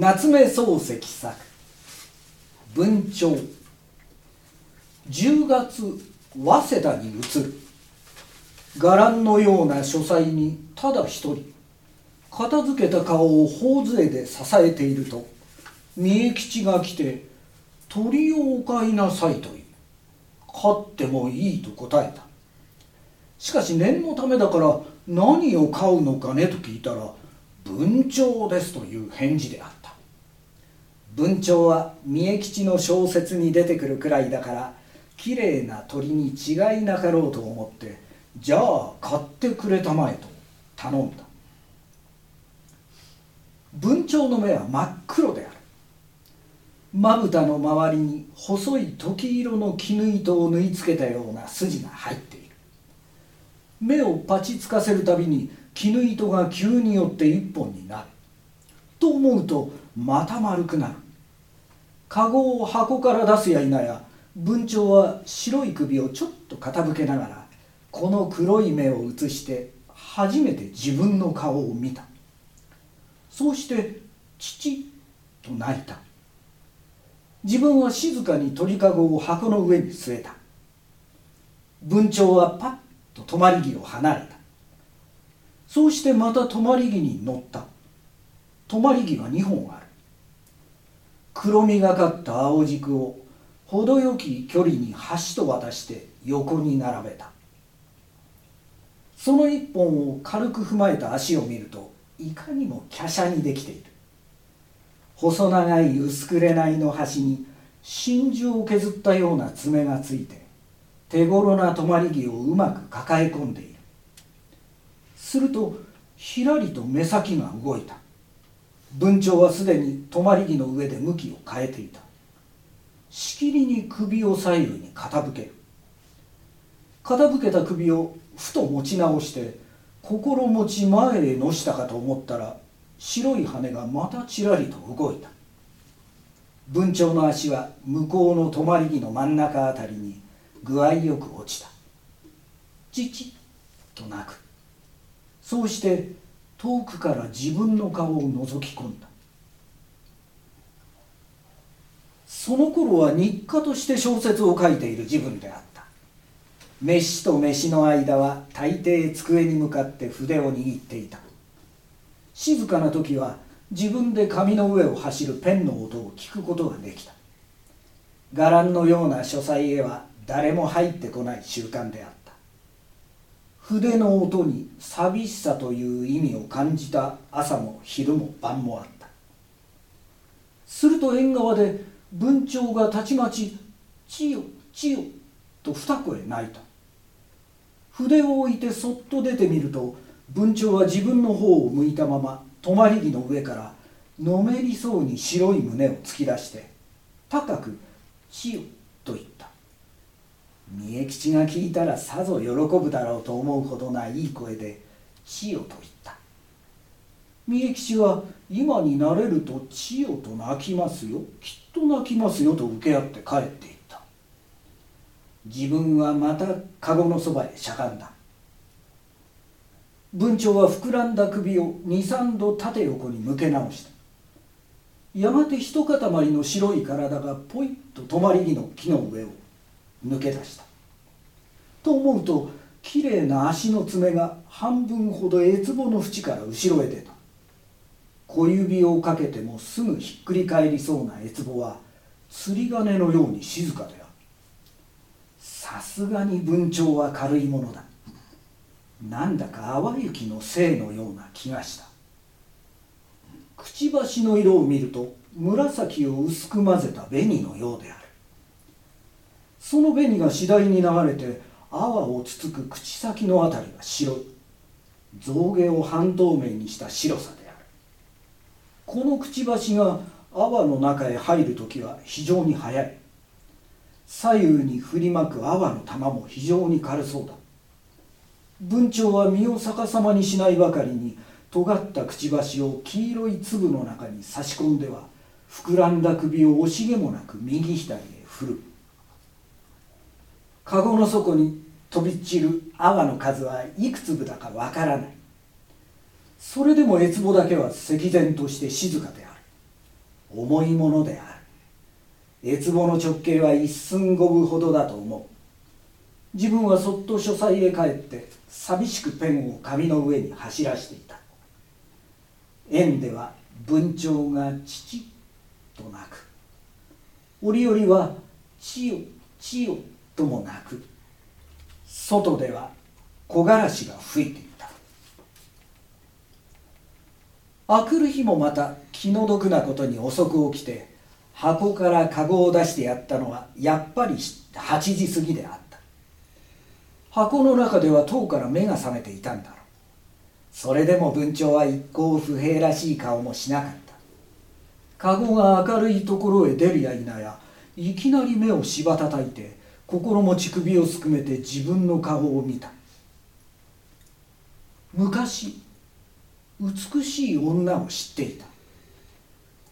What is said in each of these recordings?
夏目漱石作。文鳥。10月早稲田に移る。伽藍のような書斎にただ一人。片付けた顔を頬杖で支えていると三重吉が来て「鳥をお飼いなさい」と言う飼ってもいいと答えた。しかし念のためだから何を飼うのかねと聞いたら文鳥ですという返事であった。文鳥は三重吉の小説に出てくるくらいだからきれいな鳥に違いなかろうと思ってじゃあ買ってくれたまえと頼んだ。文鳥の目は真っ黒である。まぶたの周りに細い時色の絹糸を縫い付けたような筋が入っている。目をパチつかせるたびに絹糸が急によって一本になる。と思うとまた丸くなる。籠を箱から出すや否や。文鳥は白い首をちょっと傾けながらこの黒い目を映して初めて自分の顔を見た。そうして「父」と泣いた。自分は静かに鳥かごを箱の上に据えた。文鳥はパッと止まり木を離れた。そうしてまた止まり木に乗った。止まり木は2本ある。黒みがかった青軸を程よき距離に橋と渡して横に並べた。その一本を軽く踏まえた足を見るといかにも華奢にできている。細長い薄くれないの端に真珠を削ったような爪がついて手頃な止まり木をうまく抱え込んでいる。するとひらりと目先が動いた。文鳥はすでに止まり木の上で向きを変えていた。しきりに首を左右に傾ける。傾けた首をふと持ち直して心持ち前へのしたかと思ったら白い羽がまたちらりと動いた。文鳥の足は向こうの止まり木の真ん中あたりに具合よく落ちた。チチッと鳴く。そうして遠くから自分の顔を覗き込んだ。その頃は日課として小説を書いている自分であった。飯と飯の間は大抵机に向かって筆を握っていた。静かな時は自分で紙の上を走るペンの音を聞くことができた。伽藍のような書斎へは誰も入ってこない習慣であった。筆の音に寂しさという意味を感じた朝も昼も晩もあった。すると縁側で文鳥がたちまち「千代千代」と二声泣いた。筆を置いてそっと出てみると文鳥は自分の方を向いたまま止まり木の上からのめりそうに白い胸を突き出して高く「千代」と言った三重吉が聞いたらさぞ喜ぶだろうと思うほどないい声で「千代」と言った。三重吉は今になれると千代と泣きますよ。きっと泣きますよと受け合って帰っていった。自分はまた籠のそばへしゃがんだ。文鳥は膨らんだ首を23度縦横に向け直した。やがて一塊の白い体がポイッと止まり木の木の上を。抜け出した。と思うときれいな足の爪が半分ほどえつぼの縁から後ろへ出た。小指をかけてもすぐひっくり返りそうなえつぼは釣り鐘のように静かである。さすがに文鳥は軽いものだ。なんだか淡雪の精のような気がした。くちばしの色を見ると紫を薄く混ぜた紅のようである。その紅が次第に流れて泡をつつく口先のあたりが白い。象牙を半透明にした白さである。このくちばしが泡の中へ入る時は非常に速い。左右に振りまく泡の玉も非常に軽そうだ。文鳥は身を逆さまにしないばかりに尖ったくちばしを黄色い粒の中に差し込んでは膨らんだ首を惜しげもなく右左へ振る。籠の底に飛び散る泡の数はいく粒だかわからない。それでもえつぼだけは石然として静かである。重いものである。越棒の直径は一寸五分ほどだと思う。自分はそっと書斎へ帰って寂しくペンを紙の上に走らしていた。園では文鳥が父と鳴く。折々は千代千代とも鳴く外では木枯らしが吹いていた。あくる日もまた気の毒なことに遅く起きて箱から籠を出してやったのはやっぱり8時過ぎであった。箱の中では遠から目が覚めていたんだろう。それでも文鳥は一向不平らしい顔もしなかった。籠が明るいところへ出るや否やいきなり目をしばたたいて心持ち首をすくめて自分の顔を見た。昔美しい女を知っていた。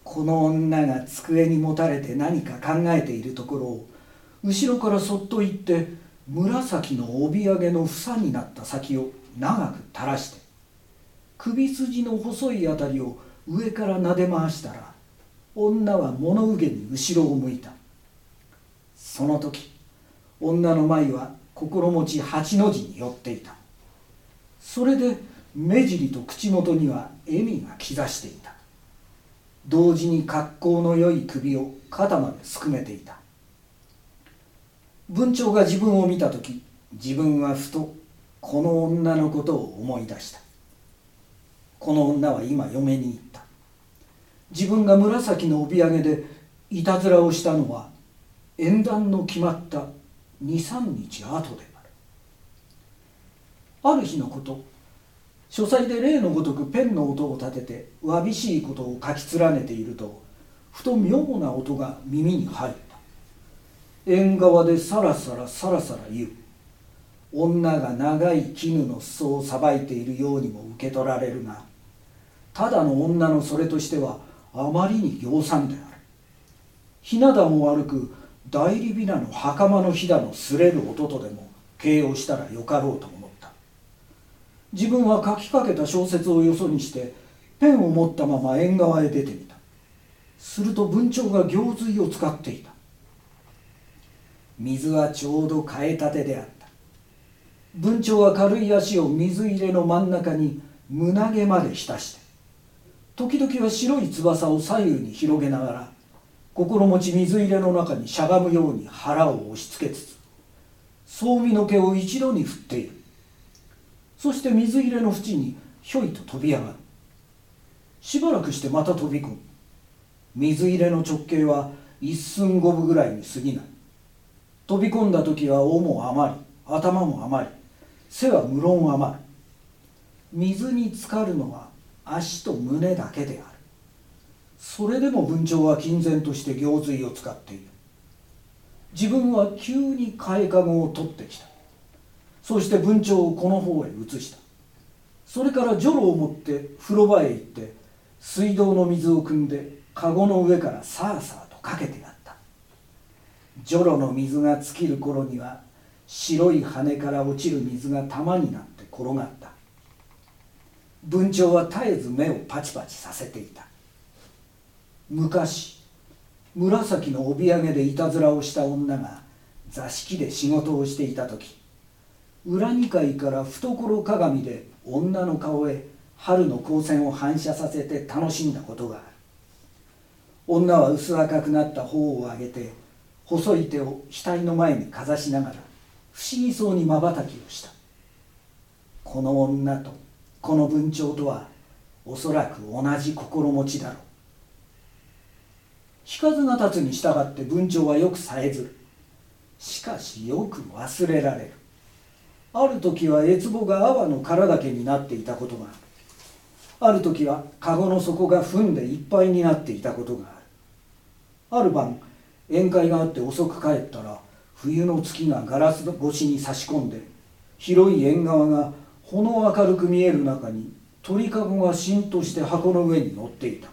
この女が机にもたれて何か考えているところを後ろからそっと行って紫の帯揚げの房になった先を長く垂らして首筋の細いあたりを上から撫で回したら女は物憂げに後ろを向いた。その時女の舞は心持ち八の字に寄っていた。それで目尻と口元には笑みが兆していた。同時に格好の良い首を肩まですくめていた。文鳥が自分を見た時自分はふとこの女のことを思い出した。この女は今嫁に行った。自分が紫の帯揚げでいたずらをしたのは縁談の決まった23日後である。ある日のこと書斎で例のごとくペンの音を立ててわびしいことを書き連ねているとふと妙な音が耳に入った。縁側でさらさらさらさら言う。女が長い絹の裾をさばいているようにも受け取られるがただの女のそれとしてはあまりに行産である。ひな壇を歩く代理ビナの袴のひだのすれる音とでも形容したらよかろうと思った。自分は書きかけた小説をよそにしてペンを持ったまま縁側へ出てみた。すると文鳥が行水を使っていた。水はちょうど替えたてであった。文鳥は軽い足を水入れの真ん中に胸毛まで浸して時々は白い翼を左右に広げながら心持ち水入れの中にしゃがむように腹を押し付けつつ装備の毛を一度に振っている。そして水入れの縁にひょいと飛び上がる。しばらくしてまた飛び込む。水入れの直径は一寸五分ぐらいに過ぎない。飛び込んだ時は尾も余り頭も余り背は無論余る。水に浸かるのは足と胸だけである。それでも文鳥は金然として行水を使っている。自分は急に替え籠を取ってきた。そして文鳥をこの方へ移した。それからジョロを持って風呂場へ行って水道の水を汲んで籠の上からさあさあとかけてやった。ジョロの水が尽きる頃には白い羽から落ちる水が玉になって転がった。文鳥は絶えず目をパチパチさせていた。昔紫の帯揚げでいたずらをした女が座敷で仕事をしていた時裏2階から懐鏡で女の顔へ春の光線を反射させて楽しんだことがある。女は薄赤くなった頬を上げて細い手を額の前にかざしながら不思議そうにまばたきをした。この女とこの文鳥とはおそらく同じ心持ちだろう。引かずが立つに従って文鳥はよくさえず。るしかしよく忘れられる。ある時は越母が泡の殻だけになっていたことがある。ある時は籠の底が踏んでいっぱいになっていたことがある。ある晩宴会があって遅く帰ったら冬の月がガラス越しに差し込んで広い縁側がほの明るく見える中に鳥かごがしんとして箱の上に乗っていた。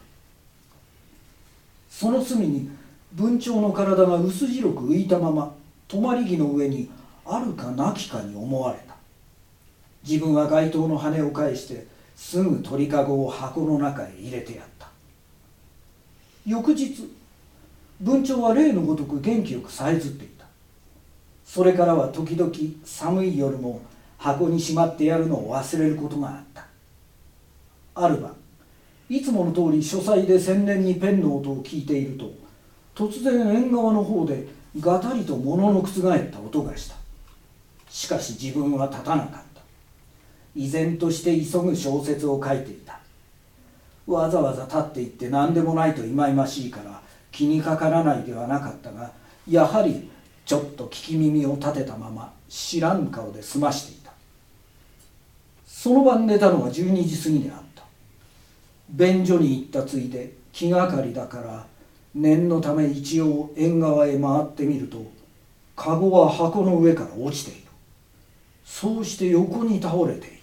その隅に文鳥の体が薄白く浮いたまま泊まり木の上にあるかなきかに思われた。自分は街灯の羽を返してすぐ鳥かごを箱の中へ入れてやった。翌日文鳥は例のごとく元気よくさえずっていた。それからは時々寒い夜も箱にしまってやるのを忘れることがあった。ある晩いつもの通り書斎で洗練にペンの音を聞いていると突然縁側の方でがたりと物の覆った音がした。しかし自分は立たなかった。依然として急ぐ小説を書いていた。わざわざ立っていって何でもないと忌々しいから気にかからないではなかったがやはりちょっと聞き耳を立てたまま知らん顔で済ましていた。その晩寝たのは12時過ぎであった。便所に行ったついで気がかりだから念のため一応縁側へ回ってみると籠は箱の上から落ちている。そうして横に倒れている。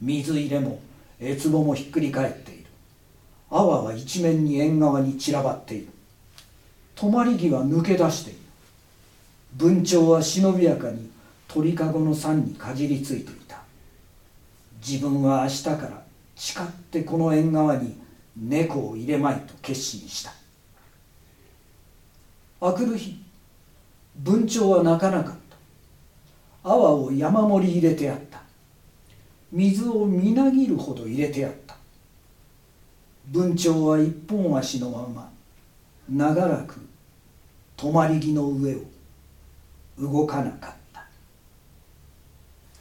水入れもえつぼもひっくり返っている。泡は一面に縁側に散らばっている。止まり木は抜け出している。文鳥は忍びやかに鳥かごの山にかじりついていた。自分は明日から誓ってこの縁側に猫を入れまいと決心した。あくる日文鳥は泣かなかった。泡を山盛り入れてやった。水をみなぎるほど入れてやった。文鳥は一本足のまま長らく止まり木の上を動かなかった。